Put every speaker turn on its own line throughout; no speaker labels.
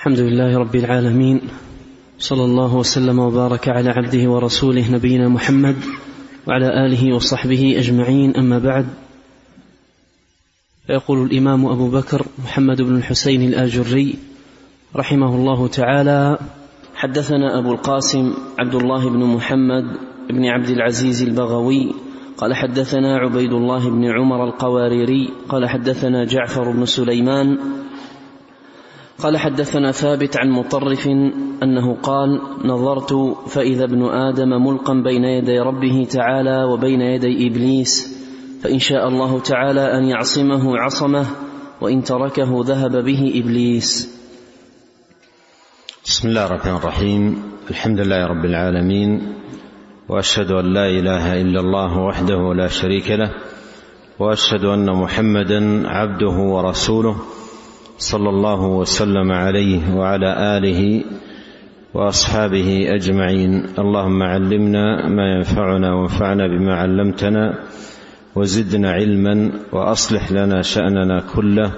الحمد لله رب العالمين صلى الله وسلم وبارك على عبده ورسوله نبينا محمد وعلى آله وصحبه أجمعين أما بعد فيقول الإمام أبو بكر محمد بن الحسين الآجري رحمه الله تعالى حدثنا أبو القاسم عبد الله بن محمد بن عبد العزيز البغوي قال حدثنا عبيد الله بن عمر القواريري قال حدثنا جعفر بن سليمان قال حدثنا ثابت عن مطرف أنه قال نظرت فإذا ابن آدم ملقا بين يدي ربه تعالى وبين يدي إبليس فإن شاء الله تعالى أن يعصمه عصمه وإن تركه ذهب به إبليس.
بسم الله الرحمن الرحيم. الحمد لله رب العالمين وأشهد أن لا إله إلا الله وحده لا شريك له وأشهد أن محمدا عبده ورسوله صلى الله وسلم عليه وعلى آله وأصحابه أجمعين. اللهم علمنا ما ينفعنا وانفعنا بما علمتنا وزدنا علما وأصلح لنا شأننا كله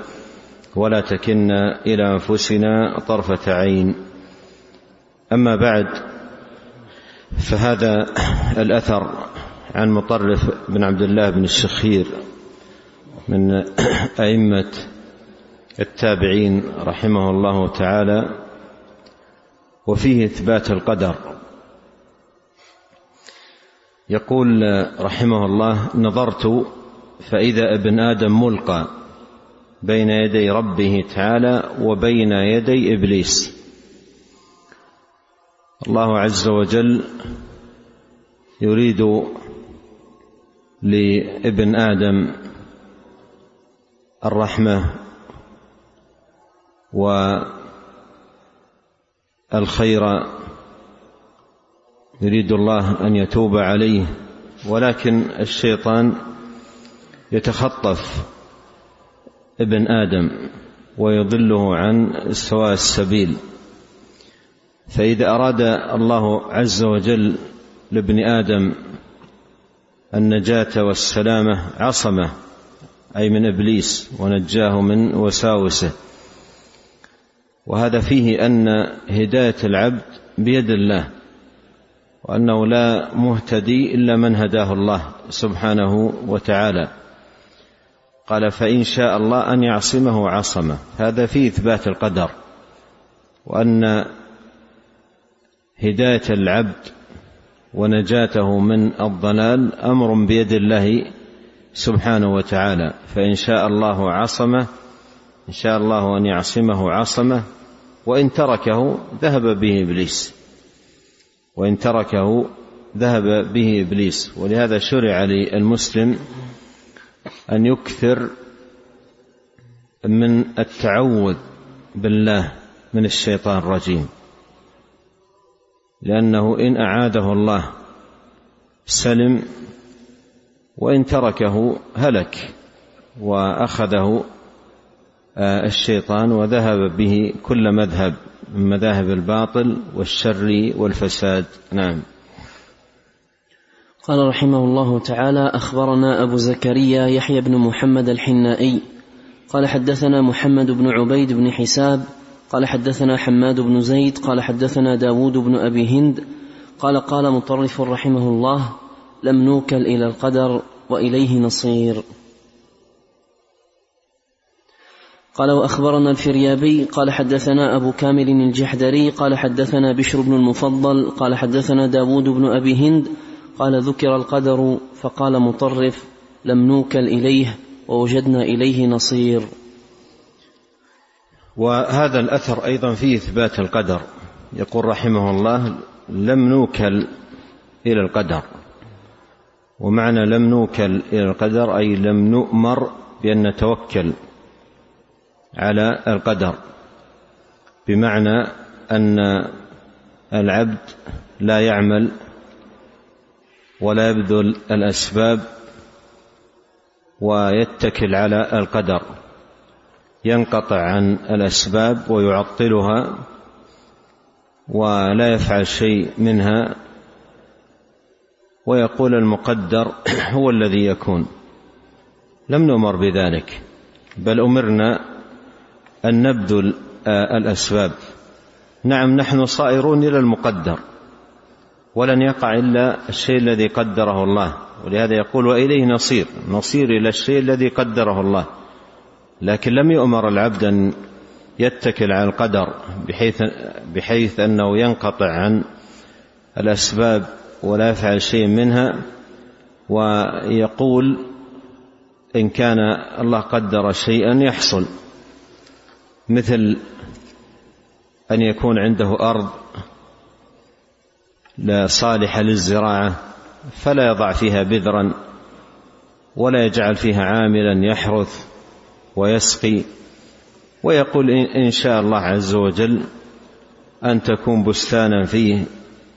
ولا تكلنا إلى أنفسنا طرفة عين. أما بعد فهذا الأثر عن مطرف بن عبد الله بن الشخير من أئمة التابعين رحمه الله تعالى وفيه إثبات القدر. يقول رحمه الله نظرت فإذا ابن آدم ملقى بين يدي ربه تعالى وبين يدي إبليس. الله عز وجل يريد لابن آدم الرحمة والخير يريد الله أن يتوب عليه ولكن الشيطان يتخطف ابن آدم ويضله عن سواء السبيل. فإذا أراد الله عز وجل لابن آدم النجاة والسلامة عصمه أي من إبليس ونجاه من وساوسه. وهذا فيه أن هداية العبد بيد الله وأنه لا مهتدي إلا من هداه الله سبحانه وتعالى. قال فإن شاء الله أن يعصمه عصمه. هذا فيه إثبات القدر وأن هداية العبد ونجاته من الضلال أمر بيد الله سبحانه وتعالى. فإن شاء الله عصمه إن شاء الله أن يعصمه عصمه وإن تركه ذهب به إبليس. وإن تركه ذهب به إبليس. ولهذا شرع للمسلم أن يكثر من التعوذ بالله من الشيطان الرجيم. لأنه إن أعاده الله سلم وإن تركه هلك وأخذه الشيطان وذهب به كل مذهب من مذاهب الباطل والشر والفساد. نعم.
قال رحمه الله تعالى أخبرنا أبو زكريا يحيى بن محمد الحنائي. قال حدثنا محمد بن عبيد بن حساب. قال حدثنا حماد بن زيد. قال حدثنا داود بن أبي هند. قال قال مطرف رحمه الله لم نوكل إلى القدر وإليه نصير. قال وأخبرنا الفريابي قال حدثنا أبو كامل الجحدري قال حدثنا بشر بن المفضل قال حدثنا داود بن أبي هند قال ذكر القدر فقال مطرف لم نوكل إليه ووجدنا إليه نصير.
وهذا الأثر أيضا فيه إثبات القدر. يقول رحمه الله لم نوكل إلى القدر. ومعنى لم نوكل إلى القدر أي لم نؤمر بأن نتوكل. على القدر بمعنى أن العبد لا يعمل ولا يبذل الأسباب ويتكل على القدر ينقطع عن الأسباب ويعطلها ولا يفعل شيء منها ويقول المقدر هو الذي يكون. لم نؤمر بذلك بل أمرنا أن نبذل الأسباب. نعم نحن صائرون إلى المقدر ولن يقع إلا الشيء الذي قدره الله. ولهذا يقول وإليه نصير نصير إلى الشيء الذي قدره الله. لكن لم يؤمر العبد أن يتكل على القدر بحيث بحيث أنه ينقطع عن الأسباب ولا يفعل شيء منها. ويقول إن كان الله قدر شيئا يحصل. مثل أن يكون عنده أرض لا صالحة للزراعة فلا يضع فيها بذرا ولا يجعل فيها عاملا يحرث ويسقي ويقول ان شاء الله عز وجل أن تكون بستانا فيه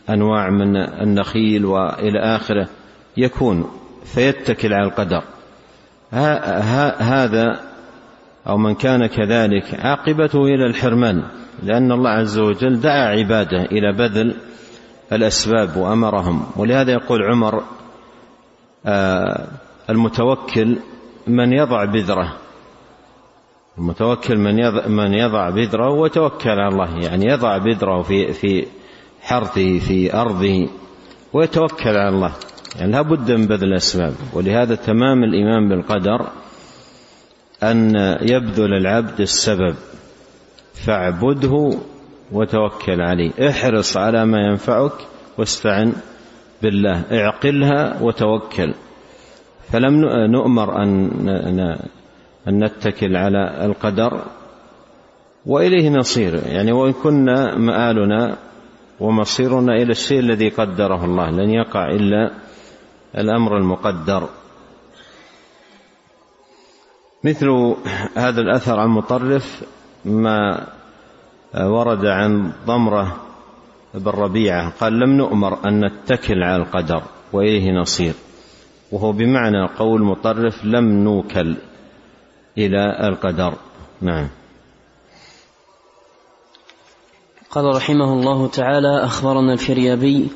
أنواع من النخيل وإلى آخره يكون فيتكل على القدر. هذا أو من كان كذلك عاقبته إلى الحرمان لأن الله عز وجل دعا عباده إلى بذل الأسباب وأمرهم. ولهذا يقول عمر آه، المتوكل من يضع بذره. المتوكل من يضع من يضع بذره وتوكل على الله يعني يضع بذره في في حرثه في أرضه ويتوكل على الله. يعني لا بد من بذل الأسباب. ولهذا تمام الإيمان بالقدر أن يبذل العبد السبب فاعبده وتوكل عليه. احرص على ما ينفعك واستعن بالله. اعقلها وتوكل. فلم نؤمر أن أن نتكل على القدر وإليه نصير. يعني وإن كنا مآلنا ومصيرنا إلى الشيء الذي قدره الله لن يقع إلا الأمر المقدر. مثل هذا الأثر عن مطرف ما ورد عن ضمرة بن ربيعة قال لم نؤمر أن نتكل على القدر وإليه نصير وهو بمعنى قول مطرف لم نوكل إلى القدر نعم.
قال رحمه الله تعالى أخبرنا الفريابي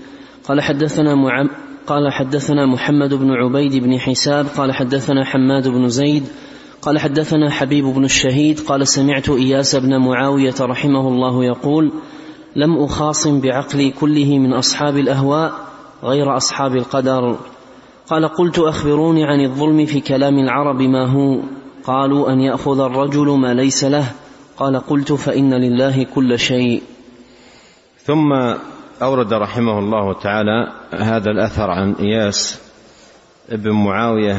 قال حدثنا معم قال حدثنا محمد بن عبيد بن حساب قال حدثنا حماد بن زيد قال حدثنا حبيب بن الشهيد قال سمعت إياس بن معاوية رحمه الله يقول لم أخاصم بعقلي كله من أصحاب الأهواء غير أصحاب القدر. قال قلت أخبروني عن الظلم في كلام العرب ما هو؟ قالوا أن يأخذ الرجل ما ليس له. قال قلت فإن لله كل شيء.
ثم أورد رحمه الله تعالى هذا الأثر عن إياس ابن معاوية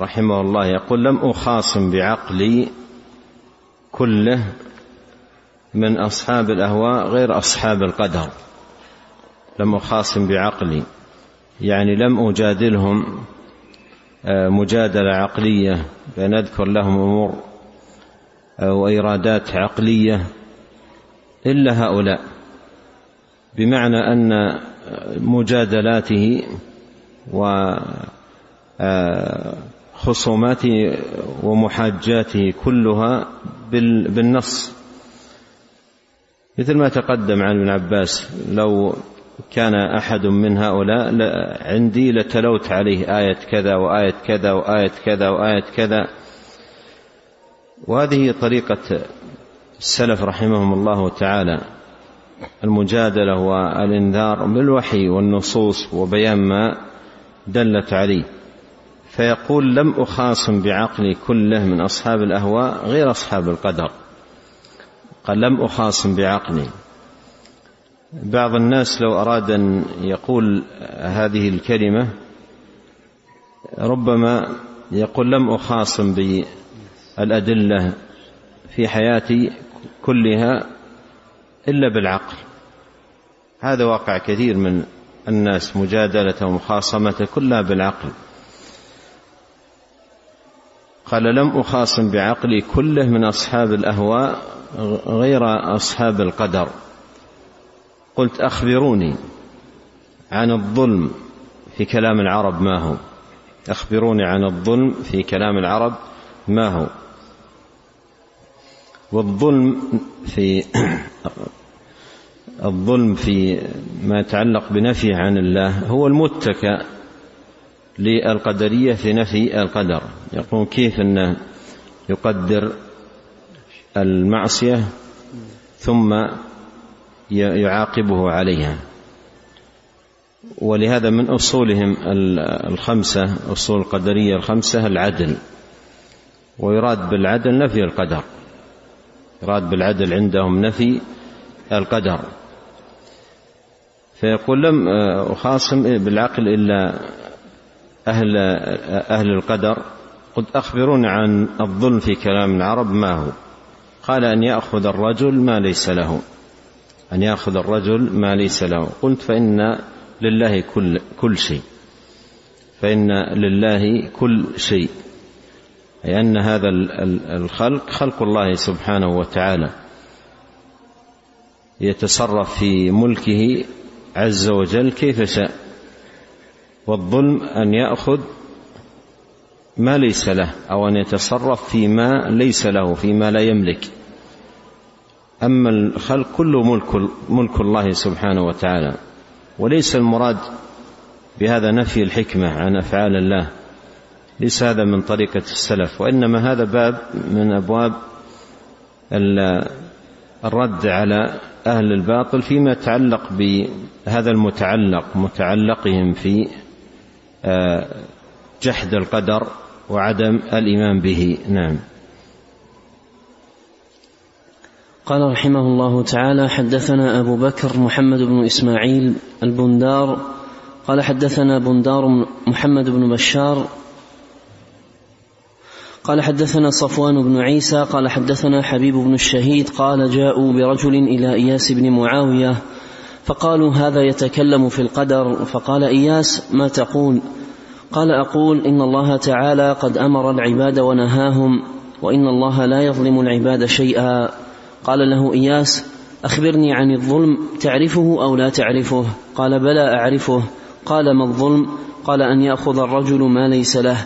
رحمه الله يقول لم أخاصم بعقلي كله من أصحاب الأهواء غير أصحاب القدر. لم أخاصم بعقلي. يعني لم أجادلهم آه، مجادلة عقلية بان أذكر لهم أمور وإيرادات عقلية إلا هؤلاء. بمعنى أن مجادلاته وخصوماته ومحاجاته كلها بالنص. مثل ما تقدم عن ابن عباس لو كان أحد من هؤلاء عندي لتلوت عليه آية كذا وآية كذا وآية كذا وآية كذا. وهذه طريقة السلف رحمهم الله تعالى المجادلة والإنذار بالوحي والنصوص وبيان ما دلت عليه. فيقول لم اخاصم بعقلي كله من أصحاب الأهواء غير أصحاب القدر. قال لم اخاصم بعقلي. بعض الناس لو أراد أن يقول هذه الكلمة ربما يقول لم اخاصم بالأدلة في حياتي كلها إلا بالعقل. هذا واقع كثير من الناس مجادلة ومخاصمة كلها بالعقل. قال لم أخاصم بعقلي كله من أصحاب الأهواء غير أصحاب القدر. قلت أخبروني عن الظلم في كلام العرب ما هو؟ أخبروني عن الظلم في كلام العرب ما هو؟ والظلم في الظلم في ما يتعلق بنفي عن الله هو المتكى للقدرية في نفي القدر. يقول كيف أنه يقدر المعصية ثم يعاقبه عليها؟ ولهذا من أصولهم الخمسة أصول القدرية الخمسة العدل. ويراد بالعدل نفي القدر. يراد بالعدل عندهم نفي القدر. فيقول لم أخاصم بالعقل إلا أهل أهل القدر قد أخبروني عن الظلم في كلام العرب ما هو؟ قال أن يأخذ الرجل ما ليس له أن يأخذ الرجل ما ليس له. قلت فإن لله كل كل شيء فإن لله كل شيء أي أن هذا الخلق خلق الله سبحانه وتعالى يتصرف في ملكه عز وجل كيف شاء. والظلم أن يأخذ ما ليس له أو أن يتصرف فيما ليس له فيما لا يملك. أما الخلق كله ملك, ملك الله سبحانه وتعالى. وليس المراد بهذا نفي الحكمة عن أفعال الله. ليس هذا من طريقة السلف. وإنما هذا باب من أبواب الرد على أهل الباطل فيما يتعلق بهذا المتعلق متعلقهم في جحد القدر وعدم الإيمان به. نعم.
قال رحمه الله تعالى حدثنا أبو بكر محمد بن إسماعيل البندار قال حدثنا بندار محمد بن بشار قال حدثنا صفوان بن عيسى قال حدثنا حبيب بن الشهيد قال جاءوا برجل إلى إياس بن معاوية فقالوا هذا يتكلم في القدر. فقال إياس ما تقول؟ قال أقول إن الله تعالى قد أمر العباد ونهاهم وإن الله لا يظلم العباد شيئا. قال له إياس أخبرني عن الظلم تعرفه أو لا تعرفه؟ قال بلى أعرفه. قال ما الظلم؟ قال أن يأخذ الرجل ما ليس له.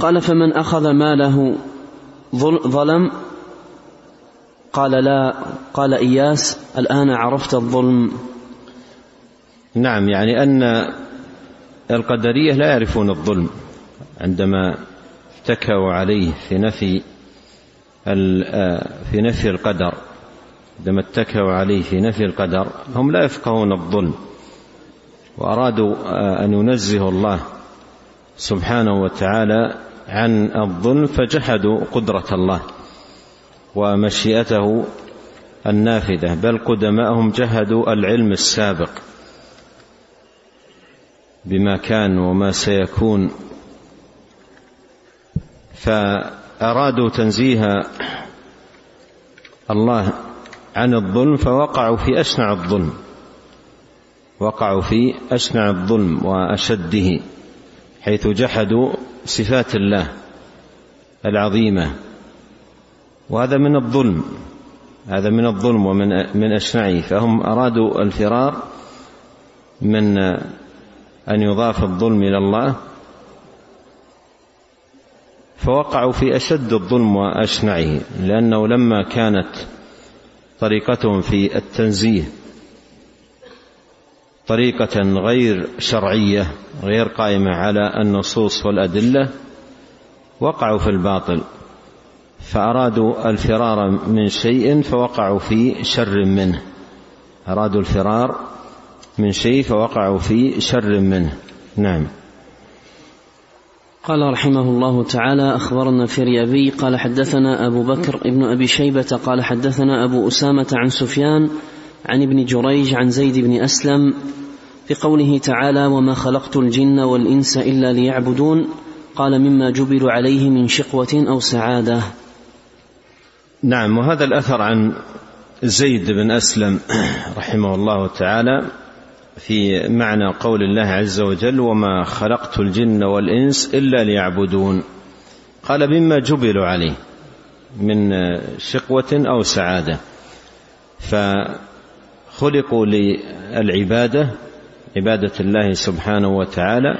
قال فمن أخذ ماله ظلم؟ قال لا قال إياس الآن عرفت الظلم.
نعم يعني أن القدرية لا يعرفون الظلم عندما اتكوا عليه في نفي في نفي القدر. عندما اتكوا عليه في نفي القدر هم لا يفقهون الظلم وأرادوا أن ينزهوا الله سبحانه وتعالى عن الظلم فجحدوا قدرة الله. ومشيئته النافذة بل قدماءهم جهدوا العلم السابق بما كان وما سيكون. فأرادوا تنزيه الله عن الظلم فوقعوا في أشنع الظلم وقعوا في أشنع الظلم وأشده حيث جحدوا صفات الله العظيمة. وهذا من الظلم هذا من الظلم ومن من اشنعه فهم أرادوا الفرار من أن يضاف الظلم إلى الله فوقعوا في أشد الظلم واشنعه لأنه لما كانت طريقتهم في التنزيه طريقة غير شرعية غير قائمة على النصوص والأدلة وقعوا في الباطل. فأرادوا الفرار من شيء فوقعوا في شر منه. أرادوا الفرار من شيء فوقعوا في شر منه. نعم.
قال رحمه الله تعالى أخبرنا فريابي قال حدثنا أبو بكر ابن أبي شيبة قال حدثنا أبو أسامة عن سفيان عن ابن جريج عن زيد بن أسلم في قوله تعالى وما خلقت الجن والإنس إلا ليعبدون قال مما جبلوا عليه من شقوة أو سعادة
نعم وهذا الأثر عن زيد بن أسلم رحمه الله تعالى في معنى قول الله عز وجل وما خلقت الجن والإنس إلا ليعبدون قال مما جبلوا عليه من شقوة أو سعادة فخلقوا للعبادة عبادة الله سبحانه وتعالى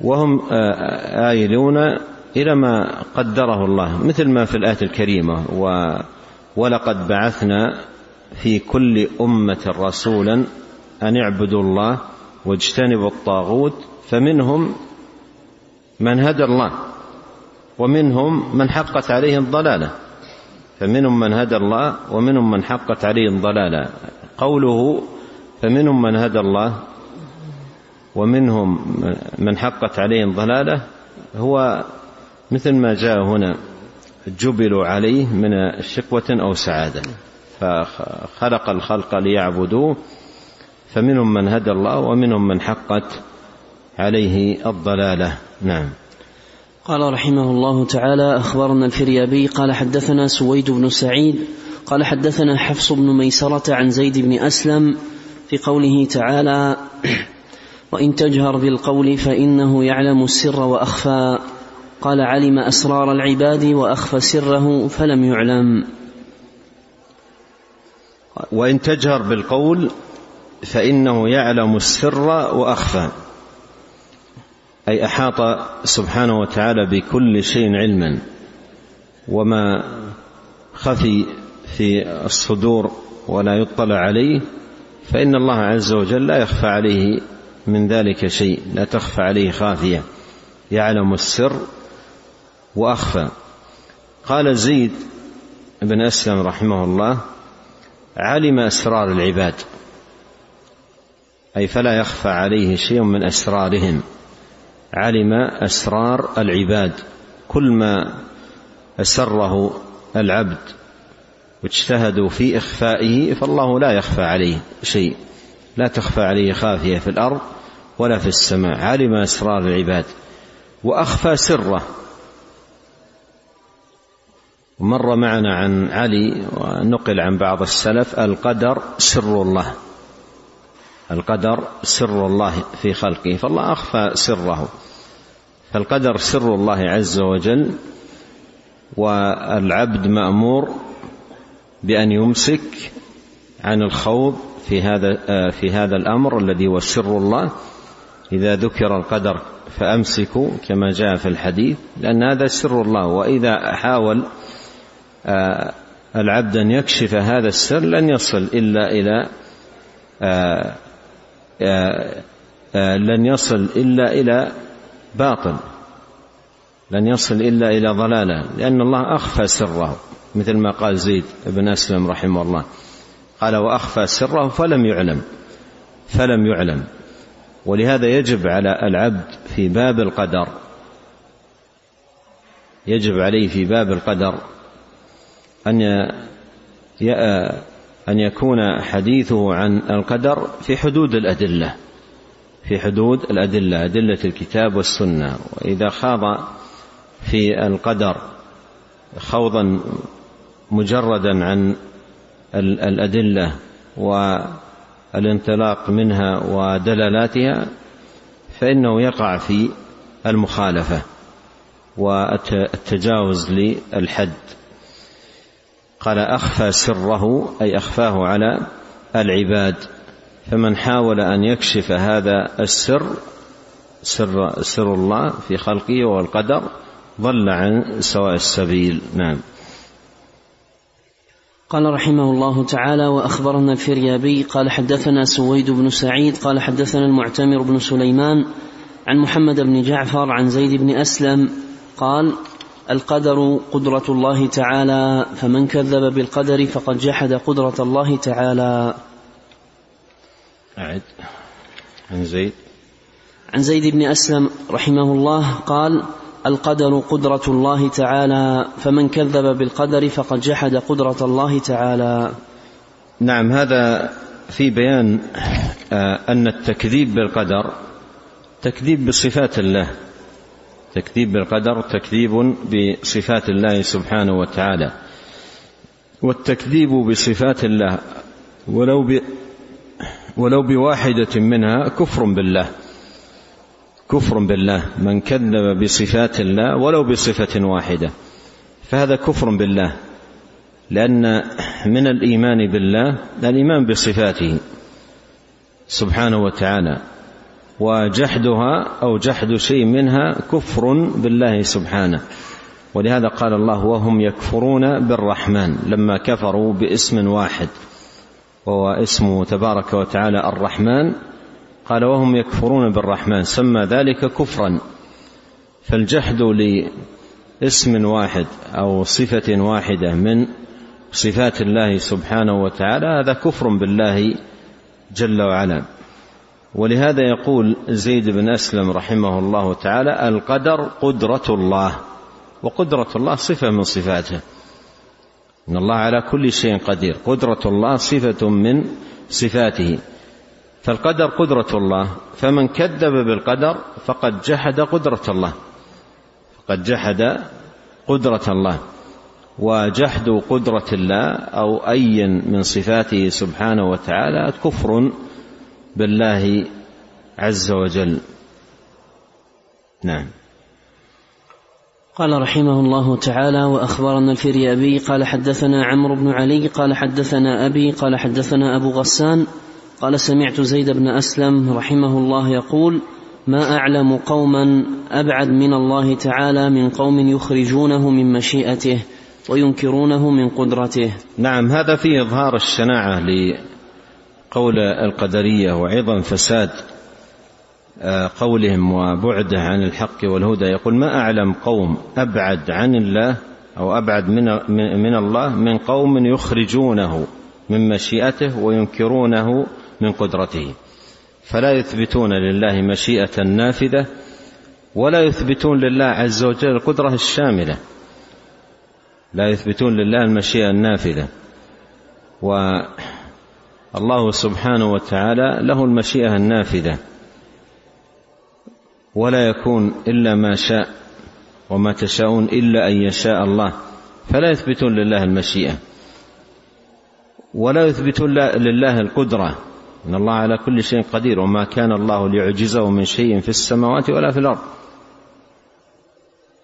وهم آه، آيلون إلى ما قدره الله مثل ما في الآية الكريمة و ولقد بعثنا في كل أمة رسولا أن اعبدوا الله واجتنبوا الطاغوت فمنهم من هدى الله ومنهم من حقت عليه الضلاله فمنهم من هدى الله ومنهم من حقت عليه الضلاله قوله فمنهم من هدى الله ومنهم من حقت عليه الضلاله هو مثل ما جاء هنا جبلوا عليه من شقوة أو سعادة فخلق الخلق ليعبدوه فمنهم من هدى الله ومنهم من حقت عليه الضلالة. نعم.
قال رحمه الله تعالى أخبرنا الفريابي قال حدثنا سويد بن سعيد قال حدثنا حفص بن ميسرة عن زيد بن أسلم في قوله تعالى وإن تجهر بالقول فإنه يعلم السر وأخفى. قال علم أسرار العباد وأخفى سره فلم يعلم.
وإن تجهر بالقول فإنه يعلم السر وأخفى. أي أحاط سبحانه وتعالى بكل شيء علما. وما خفي في الصدور ولا يطلع عليه فإن الله عز وجل لا يخفى عليه من ذلك شيء لا تخفى عليه خافية. يعلم السر وأخفى. قال زيد بن أسلم رحمه الله علم أسرار العباد. أي فلا يخفى عليه شيء من أسرارهم. علم أسرار العباد. كل ما أسره العبد واجتهدوا في إخفائه فالله لا يخفى عليه شيء. لا تخفى عليه خافية في الأرض ولا في السماء. علم أسرار العباد. وأخفى سره. مر معنا عن علي ونقل عن بعض السلف القدر سر الله. القدر سر الله في خلقه فالله أخفى سره. فالقدر سر الله عز وجل والعبد مأمور بأن يمسك عن الخوض في هذا في هذا الأمر الذي هو سر الله. إذا ذكر القدر فأمسكوا كما جاء في الحديث لأن هذا سر الله. وإذا حاول العبد أن يكشف هذا السر لن يصل إلا إلى آه، آه، لن يصل إلا إلى باطل لن يصل إلا إلى ضلالة لأن الله أخفى سره مثل ما قال زيد بن أسلم رحمه الله قال وأخفى سره فلم يعلم فلم يعلم. ولهذا يجب على العبد في باب القدر يجب عليه في باب القدر أن أن يكون حديثه عن القدر في حدود الأدلة. في حدود الأدلة أدلة الكتاب والسنة. وإذا خاض في القدر خوضا مجردا عن الأدلة والانطلاق منها ودلالاتها فإنه يقع في المخالفة والتجاوز للحد. قال أخفى سره أي أخفاه على العباد. فمن حاول أن يكشف هذا السر سر سر الله في خلقه والقدر ضل عن سواء السبيل. نعم.
قال رحمه الله تعالى وأخبرنا الفريابي قال حدثنا سويد بن سعيد قال حدثنا المعتمر بن سليمان عن محمد بن جعفر عن زيد بن أسلم قال القدر قدرة الله تعالى فمن كذب بالقدر فقد جحد قدرة الله تعالى.
أعد. عن زيد.
عن زيد بن أسلم رحمه الله قال القدر قدرة الله تعالى فمن كذب بالقدر فقد جحد قدرة الله تعالى.
نعم هذا في بيان آه، أن التكذيب بالقدر تكذيب بصفات الله. تكذيب بالقدر تكذيب بصفات الله سبحانه وتعالى. والتكذيب بصفات الله ولو ب ولو بواحدة منها كفر بالله. كفر بالله من كذب بصفات الله ولو بصفة واحدة. فهذا كفر بالله لأن من الإيمان بالله الإيمان بصفاته سبحانه وتعالى. وجحدها أو جحد شيء منها كفر بالله سبحانه. ولهذا قال الله وهم يكفرون بالرحمن لما كفروا باسم واحد وهو اسمه تبارك وتعالى الرحمن. قال وهم يكفرون بالرحمن سمى ذلك كفرا. فالجحد اسم واحد أو صفة واحدة من صفات الله سبحانه وتعالى هذا كفر بالله جل وعلا. ولهذا يقول زيد بن أسلم رحمه الله تعالى القدر قدرة الله وقدرة الله صفة من صفاته. إن الله على كل شيء قدير. قدرة الله صفة من صفاته. فالقدر قدرة الله فمن كذب بالقدر فقد جحد قدرة الله. فقد جحد قدرة الله. وجحد قدرة الله أو أي من صفاته سبحانه وتعالى كفر بالله عز وجل. نعم.
قال رحمه الله تعالى وأخبرنا الفريابي قال حدثنا عمرو بن علي قال حدثنا أبي قال حدثنا أبو غسان قال سمعت زيد بن أسلم رحمه الله يقول ما أعلم قوما أبعد من الله تعالى من قوم يخرجونه من مشيئته وينكرونه من قدرته.
نعم هذا فيه إظهار الشناعة لقول القدرية وعظم فساد آه، قولهم وبعده عن الحق والهدى. يقول ما أعلم قوم أبعد عن الله أو أبعد من من الله من قوم يخرجونه من مشيئته وينكرونه من قدرته. فلا يثبتون لله مشيئة نافذة ولا يثبتون لله عز وجل القدرة الشاملة. لا يثبتون لله المشيئة النافذة. والله سبحانه وتعالى له المشيئة النافذة. ولا يكون إلا ما شاء وما تشاءون إلا أن يشاء الله. فلا يثبتون لله المشيئة. ولا يثبتون لله القدرة. إن الله على كل شيء قدير. وما كان الله ليعجزه من شيء في السماوات ولا في الأرض.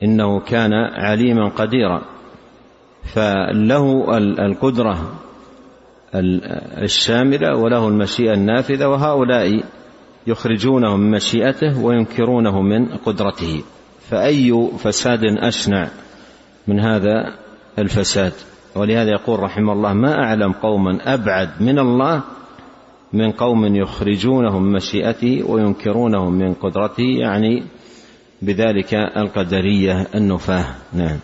إنه كان عليما قديرا. فله القدرة الشاملة وله المشيئة النافذة وهؤلاء يخرجونه من مشيئته وينكرونه من قدرته. فأي فساد أشنع من هذا الفساد؟ ولهذا يقول رحمه الله ما أعلم قوما أبعد من الله من قوم يخرجونه من مشيئته وينكرونه من قدرته. يعني بذلك القدرية النفاة. نعم.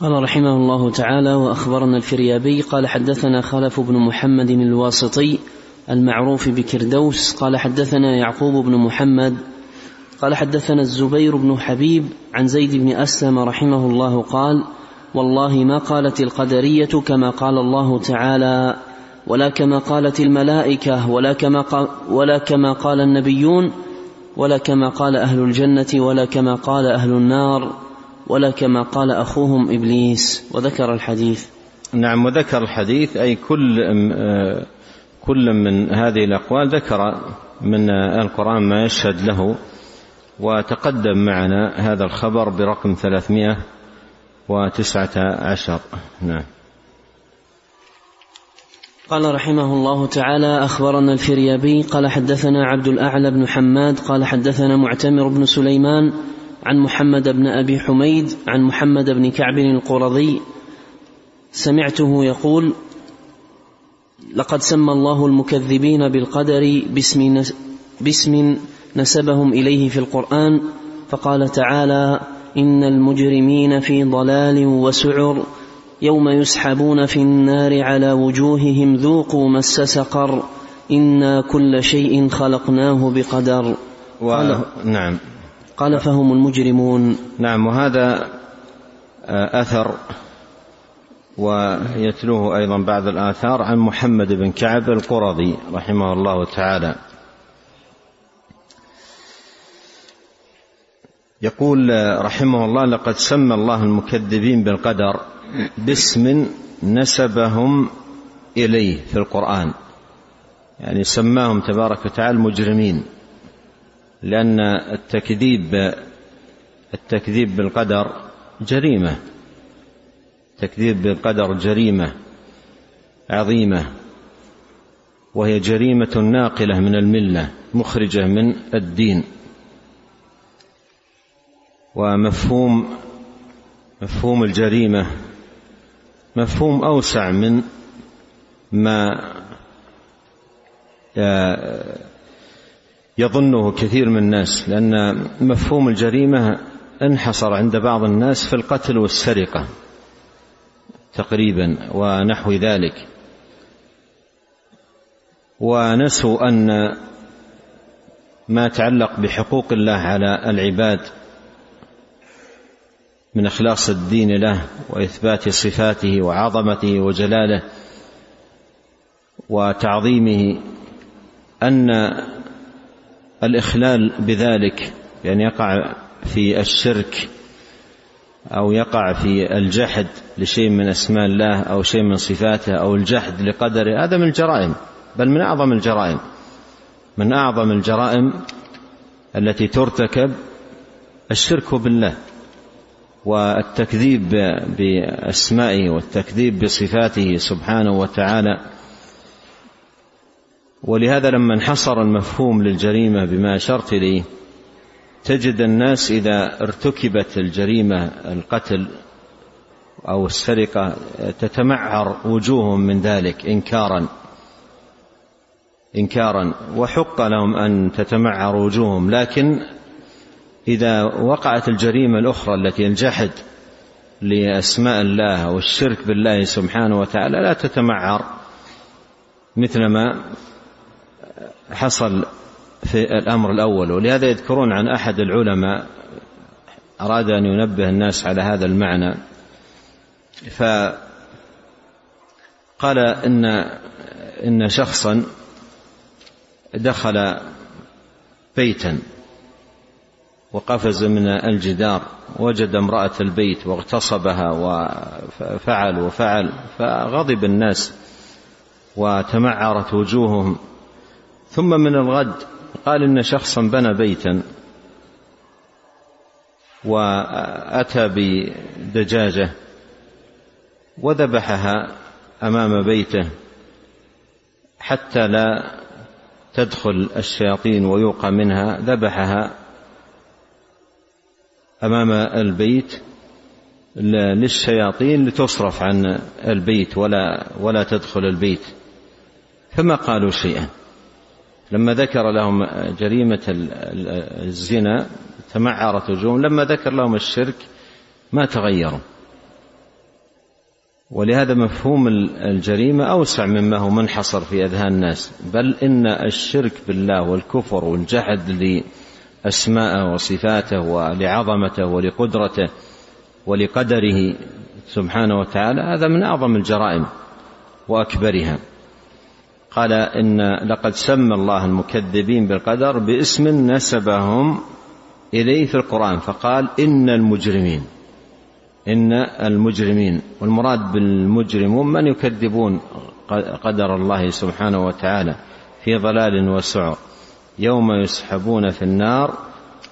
قال رحمه الله تعالى وأخبرنا الفريابي قال حدثنا خلف بن محمد الواسطي المعروف بكردوس قال حدثنا يعقوب بن محمد قال حدثنا الزبير بن حبيب عن زيد بن أسلم رحمه الله قال والله ما قالت القدرية كما قال الله تعالى ولا كما قالت الملائكة ولا كما قال, ولا كما قال النبيون ولا كما قال أهل الجنة ولا كما قال أهل النار. ولا كما قال أخوهم إبليس وذكر الحديث.
نعم وذكر الحديث أي كل كل من هذه الأقوال ذكر من القرآن ما يشهد له وتقدم معنا هذا الخبر برقم ثلاثمائة وتسعة عشر. نعم.
قال رحمه الله تعالى أخبرنا الفريابي قال حدثنا عبد الأعلى بن حماد قال حدثنا معتمر بن سليمان عن محمد بن أبي حميد عن محمد بن كعب القرظي. سمعته يقول لقد سمى الله المكذبين بالقدر باسم باسم نسبهم إليه في القرآن فقال تعالى إن المجرمين في ضلال وسعر يوم يسحبون في النار على وجوههم ذوقوا مس سقر إنا كل شيء خلقناه بقدر.
و... نعم.
قال فهم المجرمون.
نعم وهذا آه، أثر ويتلوه أيضا بعض الآثار عن محمد بن كعب القرظي رحمه الله تعالى. يقول رحمه الله لقد سمى الله المكذبين بالقدر باسم نسبهم إليه في القرآن. يعني سماهم تبارك وتعالى مجرمين لأن التكذيب التكذيب بالقدر جريمة. تكذيب بالقدر جريمة عظيمة وهي جريمة ناقلة من الملة مخرجة من الدين. ومفهوم مفهوم الجريمة مفهوم أوسع من ما يظنه كثير من الناس لأن مفهوم الجريمة انحصر عند بعض الناس في القتل والسرقة تقريبا ونحو ذلك. ونسوا أن ما يتعلق بحقوق الله على العباد من إخلاص الدين له وإثبات صفاته وعظمته وجلاله وتعظيمه أن الإخلال بذلك يعني يقع في الشرك أو يقع في الجحد لشيء من أسماء الله أو شيء من صفاته أو الجحد لقدره هذا من الجرائم بل من أعظم الجرائم. من أعظم الجرائم التي ترتكب الشرك بالله والتكذيب بأسمائه والتكذيب بصفاته سبحانه وتعالى. ولهذا لما انحصر المفهوم للجريمة بما اشرت اليه تجد الناس إذا ارتكبت الجريمة القتل أو السرقة تتمعر وجوههم من ذلك انكارا انكارا وحق لهم أن تتمعر وجوههم. لكن إذا وقعت الجريمة الأخرى التي الجحد لأسماء الله أو الشرك بالله سبحانه وتعالى لا تتمعر مثل ما حصل في الأمر الأول ولهذا يذكرون عن أحد العلماء أراد أن ينبه الناس على هذا المعنى. فقال إن إن شخصا دخل بيتا وقفز من الجدار وجد امرأة البيت واغتصبها وفعل وفعل فغضب الناس وتمعرت وجوههم. ثم من الغد. قال إن شخصا بنى بيتا وأتى بدجاجة وذبحها أمام بيته حتى لا تدخل الشياطين ويوقى منها. ذبحها أمام البيت للشياطين لتصرف عن البيت ولا ولا تدخل البيت. فما قالوا شيئا؟ لما ذكر لهم جريمة الزنا تمعرت وجوههم لما ذكر لهم الشرك ما تغيروا. ولهذا مفهوم الجريمة أوسع مما هو منحصر في أذهان الناس. بل إن الشرك بالله والكفر والجحد لأسماءه وصفاته ولعظمته ولقدرته ولقدره سبحانه وتعالى هذا من أعظم الجرائم وأكبرها. قال إن لقد سمى الله المكذبين بالقدر باسم نسبهم إليه في القرآن فقال إن المجرمين إن المجرمين. والمراد بالمجرمون من يكذبون قدر الله سبحانه وتعالى في ضلال وسعر. يوم يسحبون في النار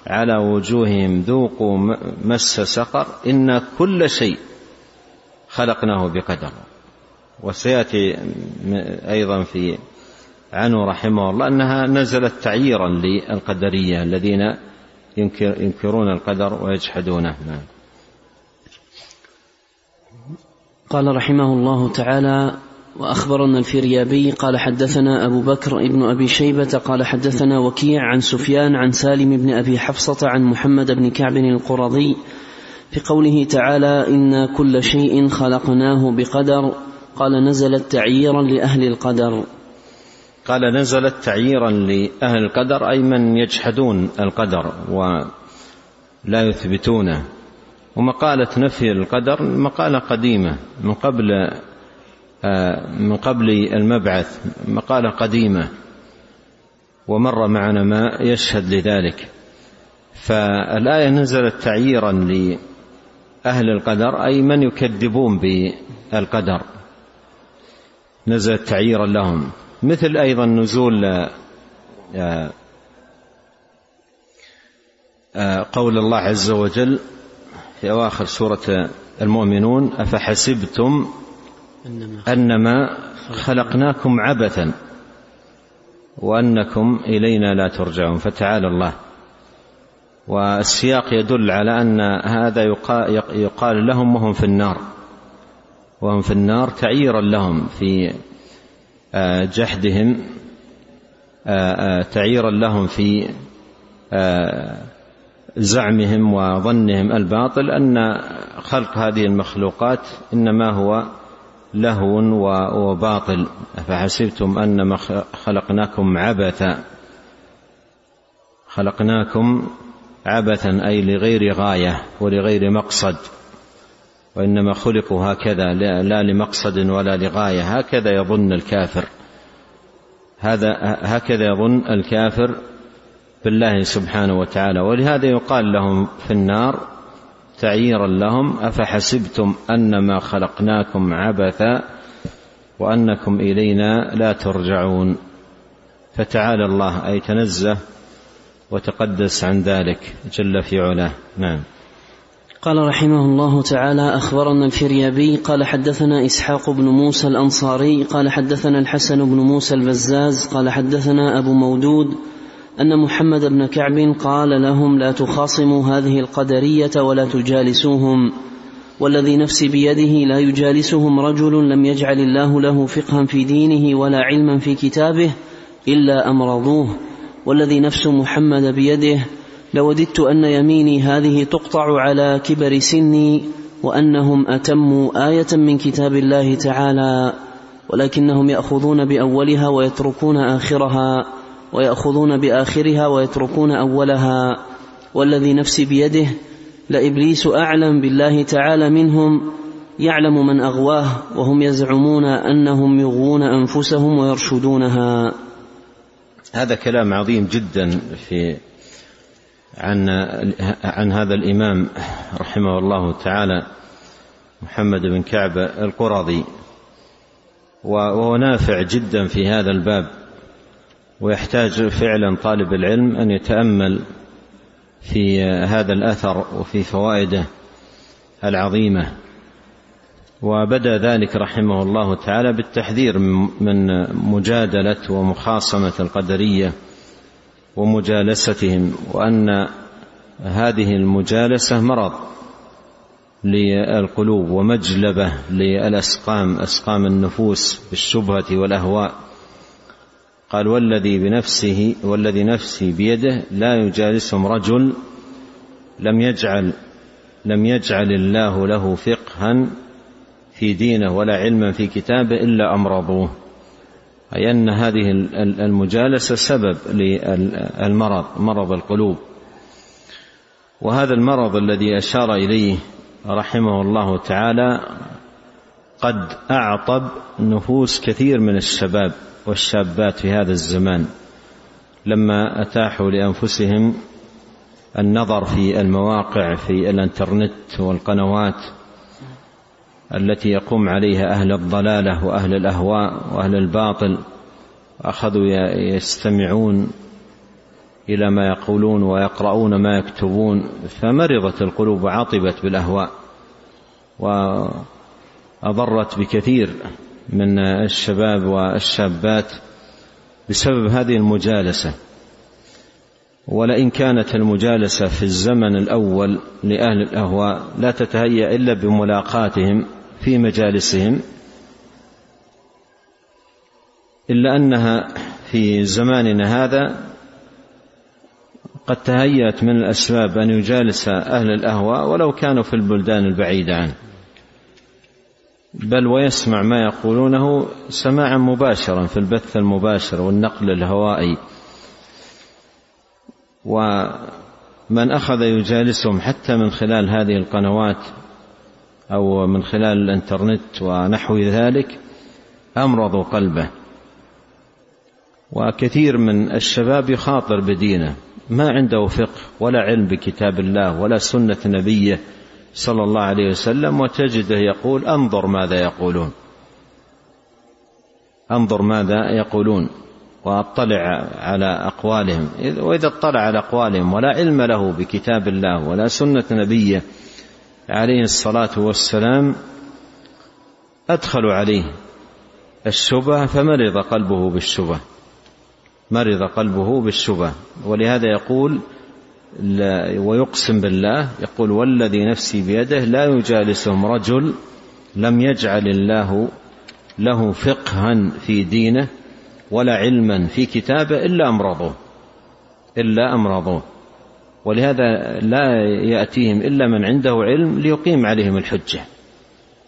على وجوههم ذوقوا مس سقر إن كل شيء خلقناه بقدر. وسيأتي أيضا في عنه رحمه الله أنها نزلت تعييرا للقدرية الذين ينكر ينكرون القدر ويجحدونه نعم.
قال رحمه الله تعالى وأخبرنا الفريابي قال حدثنا أبو بكر ابن أبي شيبة قال حدثنا وكيع عن سفيان عن سالم بن أبي حفصة عن محمد بن كعب القرظي في قوله تعالى أنا كل شيء خلقناه بقدر قال نزلت تعييرا لأهل القدر.
قال نزلت تعييرا لأهل القدر أي من يجحدون القدر ولا يثبتونه. ومقالة نفي القدر مقالة قديمة من قبل آه، من قبل المبعث مقالة قديمة. ومر معنا ما يشهد لذلك. فالآية نزلت تعييرا لأهل القدر أي من يكذبون بالقدر. نزلت تعييرا لهم. مثل أيضا نزول آه، آه، قول الله عز وجل في أواخر سورة المؤمنون أفحسبتم أنما خلقناكم عبثا وأنكم إلينا لا ترجعون. فتعالى الله. والسياق يدل على أن هذا يقال لهم وهم في النار. وهم في النار تعييرا لهم في آه، جحدهم آه، آه، تعييرا لهم في زعمهم وظنهم الباطل أن خلق هذه المخلوقات إنما هو لهو وباطل. فحسبتم انما خلقناكم عبثا خلقناكم عبثا أي لغير غاية ولغير مقصد. وإنما خلقوا هكذا لا لمقصد ولا لغاية. هكذا يظن الكافر. هذا هكذا يظن الكافر بالله سبحانه وتعالى. ولهذا يقال لهم في النار تعييرا لهم أفحسبتم أنما خلقناكم عبثا وأنكم إلينا لا ترجعون. فتعالى الله أي تنزه وتقدس عن ذلك جل في علاه. نعم.
قال رحمه الله تعالى أخبرنا الفريابي قال حدثنا إسحاق بن موسى الأنصاري قال حدثنا الحسن بن موسى البزاز قال حدثنا أبو مودود أن محمد بن كعب قال لهم لا تخاصموا هذه القدرية ولا تجالسوهم والذي نفسي بيده لا يجالسهم رجل لم يجعل الله له فقها في دينه ولا علما في كتابه إلا امرضوه والذي نفس محمد بيده لوددت أن يميني هذه تقطع على كبر سني وأنهم اتموا آية من كتاب الله تعالى ولكنهم يأخذون بأولها ويتركون آخرها ويأخذون بآخرها ويتركون أولها. والذي نفسي بيده لإبليس أعلم بالله تعالى منهم يعلم من أغواه وهم يزعمون أنهم يغوون أنفسهم ويرشدونها.
هذا كلام عظيم جدا في عن عن هذا الإمام رحمه الله تعالى محمد بن كعب القرظي وهو نافع جدا في هذا الباب ويحتاج فعلا طالب العلم أن يتأمل في هذا الأثر وفي فوائده العظيمة. وبدأ ذلك رحمه الله تعالى بالتحذير من مجادلة ومخاصمة القدرية ومجالستهم وأن هذه المجالسة مرض للقلوب ومجلبة للأسقام أسقام النفوس بالشبهة والأهواء. قال والذي بنفسه والذي نفسي بيده لا يجالسهم رجل لم يجعل لم يجعل الله له فقها في دينه ولا علما في كتابه إلا أمرضوه. أي أن هذه المجالسة سبب للمرض مرض القلوب. وهذا المرض الذي أشار إليه رحمه الله تعالى قد أعطب نفوس كثير من الشباب والشابات في هذا الزمان لما أتاحوا لأنفسهم النظر في المواقع في الإنترنت والقنوات التي يقوم عليها أهل الضلالة وأهل الأهواء وأهل الباطل أخذوا يستمعون إلى ما يقولون ويقرؤون ما يكتبون فمرضت القلوب وعطبت بالأهواء وأضرت بكثير من الشباب والشابات بسبب هذه المجالسة. ولئن كانت المجالسة في الزمن الأول لأهل الأهواء لا تتهيأ إلا بملاقاتهم في مجالسهم إلا أنها في زماننا هذا قد تهيأت من الأسباب أن يجالس أهل الأهواء ولو كانوا في البلدان البعيدة عنه بل ويسمع ما يقولونه سماعا مباشرا في البث المباشر والنقل الهوائي. ومن أخذ يجالسهم حتى من خلال هذه القنوات أو من خلال الإنترنت ونحو ذلك أمرضوا قلبه. وكثير من الشباب يخاطر بدينه. ما عنده فقه ولا علم بكتاب الله ولا سنة نبيه صلى الله عليه وسلم وتجده يقول أنظر ماذا يقولون. أنظر ماذا يقولون وأطلع على أقوالهم. وإذا اطلع على أقوالهم ولا علم له بكتاب الله ولا سنة نبيه عليه الصلاة والسلام ادخلوا عليه الشبهه فمرض قلبه بالشبهه مرض قلبه بالشبهه ولهذا يقول ويقسم بالله يقول والذي نفسي بيده لا يجالسهم رجل لم يجعل الله له فقها في دينه ولا علما في كتابه إلا امرضوه إلا امرضوه ولهذا لا يأتيهم إلا من عنده علم ليقيم عليهم الحجة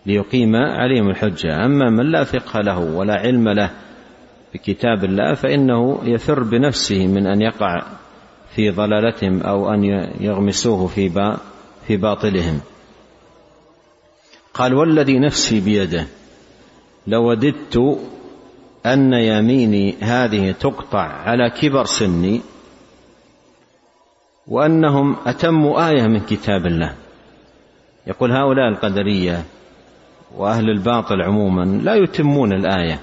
ليقيم عليهم الحجة. أما من لا فقه له ولا علم له بكتاب الله فإنه يفر بنفسه من أن يقع في ضلالتهم أو أن يغمسوه في في باطلهم. قال والذي نفسي بيده لوددت أن يميني هذه تقطع على كبر سني وأنهم أتموا آية من كتاب الله. يقول هؤلاء القدرية وأهل الباطل عموما لا يتمون الآية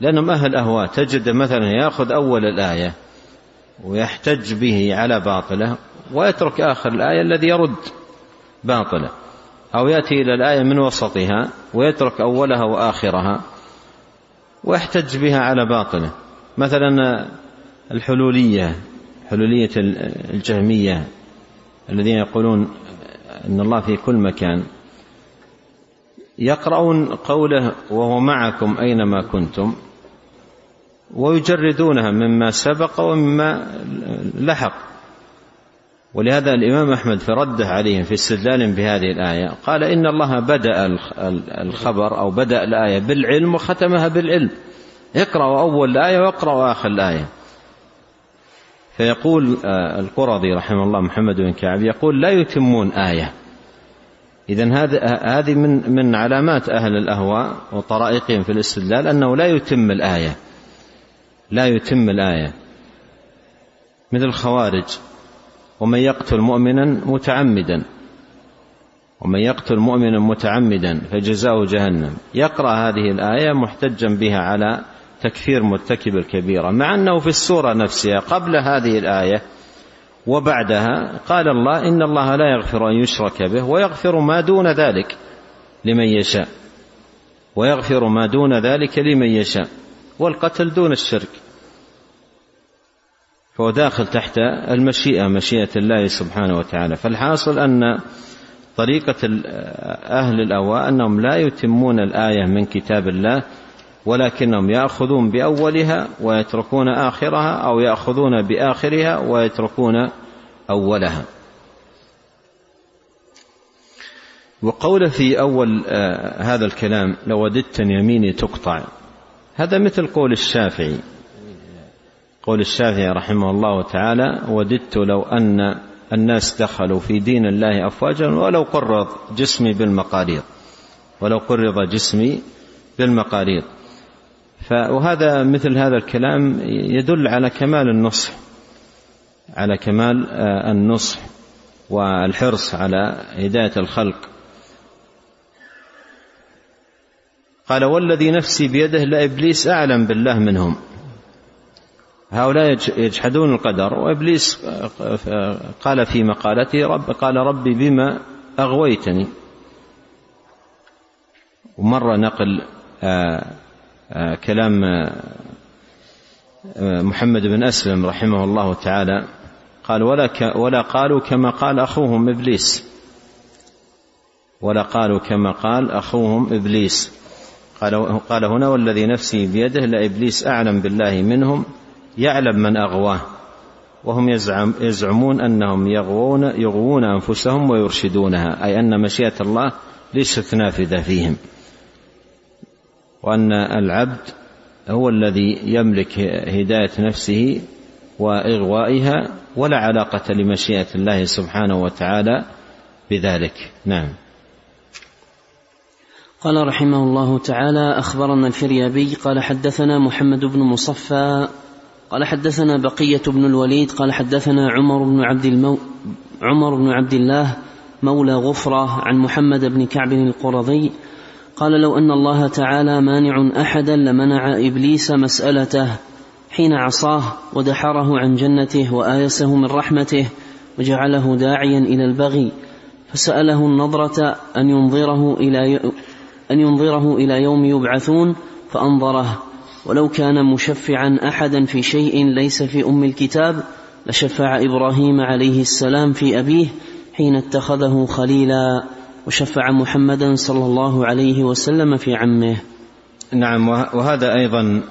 لأنهم أهل أهواء. تجد مثلا يأخذ أول الآية ويحتج به على باطله ويترك آخر الآية الذي يرد باطله أو يأتي إلى الآية من وسطها ويترك أولها وآخرها ويحتج بها على باطله. مثلا الحلولية حلولية الجهمية الذين يقولون أن الله في كل مكان يقرؤون قوله وهو معكم أينما كنتم ويجردونها مما سبق ومما لحق. ولهذا الإمام أحمد في رده عليهم في استدلال بهذه الآية قال إن الله بدأ الخبر أو بدأ الآية بالعلم وختمها بالعلم. اقرأوا أول الآية واقرأوا آخر الآية. فيقول آه، القرظي رحمه الله محمد بن كعب يقول لا يتمون آية. إذا هذه من من علامات أهل الأهواء وطرائقهم في الاستدلال أنه لا يتم الآية. لا يتم الآية. مثل الخوارج. ومن يقتل مؤمنا متعمدا. ومن يقتل مؤمنا متعمدا فجزاؤه جهنم. يقرأ هذه الآية محتجا بها على تكفير مرتكب الكبيرة مع أنه في السورة نفسها قبل هذه الآية وبعدها قال الله إن الله لا يغفر أن يشرك به ويغفر ما دون ذلك لمن يشاء ويغفر ما دون ذلك لمن يشاء والقتل دون الشرك. فهو داخل تحت المشيئة مشيئة الله سبحانه وتعالى. فالحاصل أن طريقة أهل الأواء أنهم لا يتمون الآية من كتاب الله ولكنهم يأخذون بأولها ويتركون آخرها أو يأخذون بآخرها ويتركون أولها. وقول في أول آه هذا الكلام لو وددت يميني تقطع. هذا مثل قول الشافعي. قول الشافعي رحمه الله تعالى وددت لو أن الناس دخلوا في دين الله أفواجا ولو قرض جسمي بالمقاريض ولو قرض جسمي بالمقاريض وهذا مثل هذا الكلام يدل على كمال النصح على كمال آه، النصح والحرص على هداية الخلق. قال والذي نفسي بيده لابليس أعلم بالله منهم. هؤلاء يجحدون القدر وإبليس آه، قال في مقالته رب قال ربي بما أغويتني. ومر نقل آه، كلام آه، آه، محمد بن أسلم رحمه الله تعالى. قال ولا, ولا قالوا كما قال أخوهم إبليس. ولا قالوا كما قال أخوهم إبليس. قال, قال هنا والذي نفسي بيده لإبليس أعلم بالله منهم يعلم من أغواه وهم يزعم يزعمون أنهم يغوون, يغوون أنفسهم ويرشدونها أي أن مشيئة الله ليست نافذة فيهم. وأن العبد هو الذي يملك هداية نفسه وإغوائها ولا علاقة لمشيئة الله سبحانه وتعالى بذلك. نعم.
قال رحمه الله تعالى أخبرنا الفريابي قال حدثنا محمد بن مصفى قال حدثنا بقية بن الوليد قال حدثنا عمر بن عبد المو عمر بن عبد الله مولى غفرة عن محمد بن كعب القرظي قال لو أن الله تعالى مانع أحدا لمنع إبليس مسألته حين عصاه ودحره عن جنته وآيسه من رحمته وجعله داعيا إلى البغي فسأله النظرة أن ينظره إلى أن ينظره إلى يوم يبعثون فأنظره. ولو كان مشفعا احدا في شيء ليس في أم الكتاب لشفع إبراهيم عليه السلام في أبيه حين اتخذه خليلا. وشفع محمدا صلى الله عليه وسلم في عمه.
نعم وهذا أيضا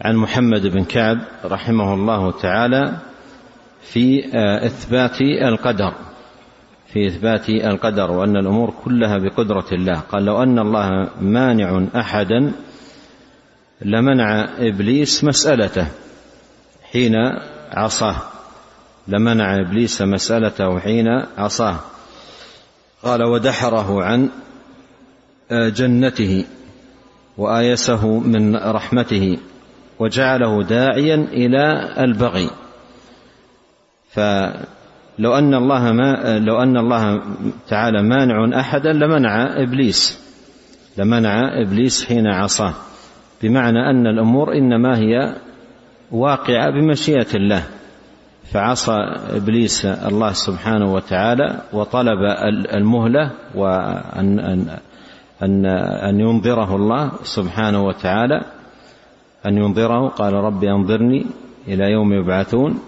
عن محمد بن كعب رحمه الله تعالى في إثبات القدر في إثبات القدر وأن الأمور كلها بقدرة الله. قال لو أن الله مانع أحدا لمنع إبليس مسألته حين عصاه. لمنع إبليس مسألته حين عصاه. قال ودحره عن جنته وآيسه من رحمته وجعله داعيا إلى البغي. فلو أن الله ما لو أن الله تعالى مانع أحدا لمنع إبليس لمنع إبليس حين عصاه. بمعنى أن الأمور إنما هي واقعة بمشيئة الله. فعصى إبليس الله سبحانه وتعالى وطلب المهلة وان ان ان أن ينظره الله سبحانه وتعالى أن ينظره. قال رب أنظرني إلى يوم يبعثون.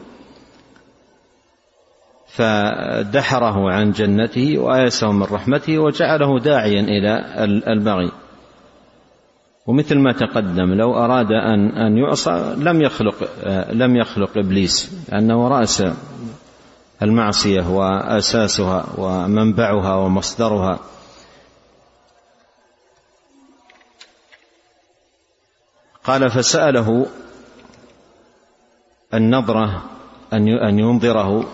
فدحره عن جنته وآيسه من رحمته وجعله داعيا إلى البغي. ومثل ما تقدم لو أراد أن أن يعصى لم يخلق لم يخلق إبليس لأنه رأس المعصية وأساسها ومنبعها ومصدرها. قال فسأله النظرة أن أن ينظره.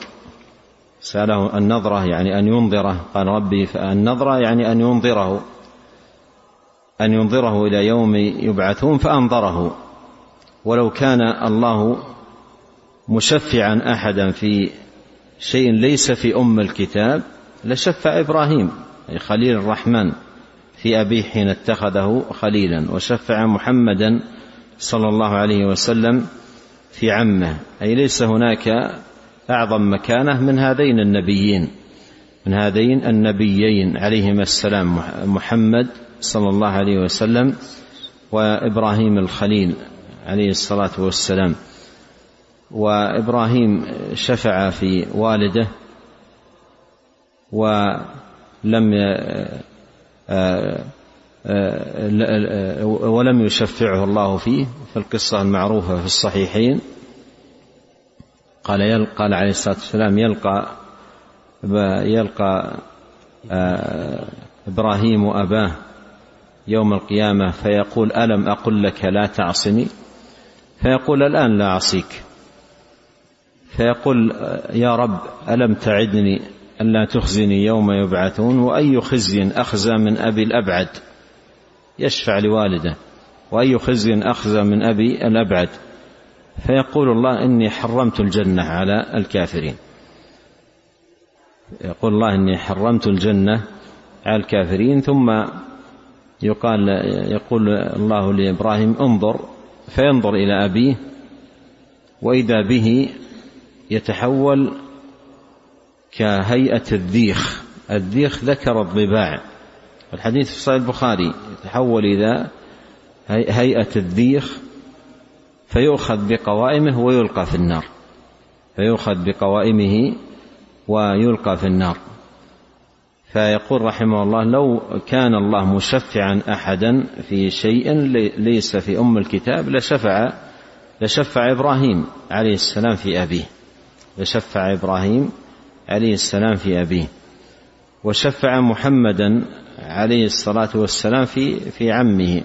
سأله النظرة يعني أن ينظره. قال ربي النظرة يعني أن ينظره. أن ينظره إلى يوم يبعثون فأنظره. ولو كان الله مشفعا أحدا في شيء ليس في أم الكتاب لشفع إبراهيم يعني خليل الرحمن في أبيه حين اتخذه خليلا وشفع محمدا صلى الله عليه وسلم في عمه. أي ليس هناك أعظم مكانة من هذين النبيين من هذين النبيين عليهما السلام محمد صلى الله عليه وسلم وإبراهيم الخليل عليه الصلاة والسلام. وإبراهيم شفع في والده ولم آه، آه، ولم يشفعه الله فيه في القصة المعروفة في الصحيحين. قال قال عليه الصلاة والسلام يلقى يلقى آه، إبراهيم أباه يوم القيامة فيقول ألم أقل لك لا تعصني؟ فيقول الآن لا أعصيك. فيقول يا رب ألم تعدني ألا تخزني يوم يبعثون؟ وأي خزي أخزى من أبي الأبعد؟ يشفع لوالده. وأي خزي أخزى من أبي الأبعد؟ فيقول الله إني حرمت الجنة على الكافرين. يقول الله إني حرمت الجنة على الكافرين ثم يقال يقول الله لإبراهيم انظر فينظر إلى أبيه وإذا به يتحول كهيئة الذيخ. الذيخ ذكر الضباع. الحديث في صحيح البخاري يتحول إلى هيئة الذيخ فيؤخذ بقوائمه ويلقى في النار. فيؤخذ بقوائمه ويلقى في النار. فيقول رحمه الله لو كان الله مشفعا احدا في شيء ليس في أم الكتاب لشفع لشفع إبراهيم عليه السلام في أبيه. لشفع إبراهيم عليه السلام في أبيه. وشفع محمدا عليه الصلاة والسلام في في عمه.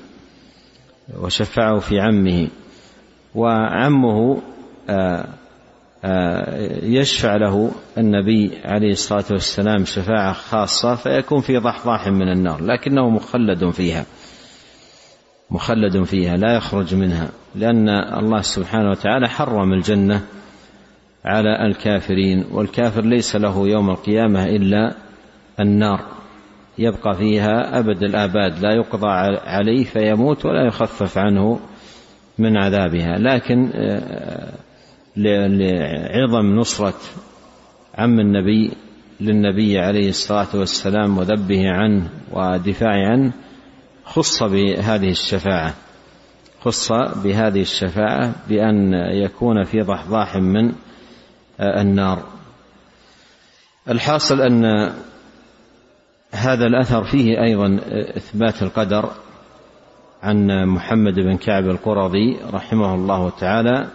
وشفعه في عمه. وعمه آه يشفع له النبي عليه الصلاة والسلام شفاعة خاصة فيكون في ضحضاح من النار لكنه مخلد فيها مخلد فيها لا يخرج منها لأن الله سبحانه وتعالى حرم الجنة على الكافرين والكافر ليس له يوم القيامة إلا النار يبقى فيها أبد الآباد لا يقضى عليه فيموت ولا يخفف عنه من عذابها لكن لعظم نصرة عم النبي للنبي عليه الصلاة والسلام وذبه عنه ودفاعه عنه خص بهذه الشفاعة. خص بهذه الشفاعة بأن يكون في ضحضاح من النار. الحاصل أن هذا الأثر فيه أيضا إثبات القدر عن محمد بن كعب القرظي رحمه الله تعالى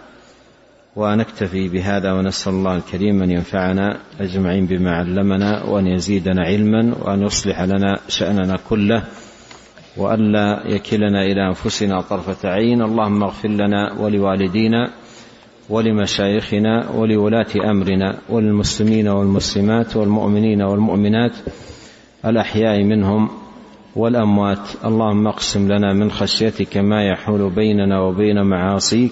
ونكتفي بهذا ونسأل الله الكريم أن ينفعنا أجمعين بما علمنا وأن يزيدنا علما وأن يصلح لنا شأننا كله وألا يكلنا إلى أنفسنا طرفة عين. اللهم اغفر لنا ولوالدينا ولمشايخنا ولولاة أمرنا وللمسلمين والمسلمات والمؤمنين والمؤمنات الأحياء منهم والأموات. اللهم اقسم لنا من خشيتك ما يحول بيننا وبين معاصيك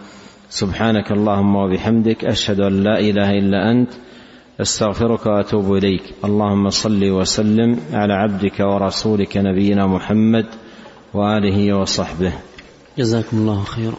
سبحانك اللهم وبحمدك أشهد أن لا إله إلا أنت أستغفرك وأتوب إليك. اللهم صل وسلم على عبدك ورسولك نبينا محمد وآله وصحبه.
جزاكم الله خيرا.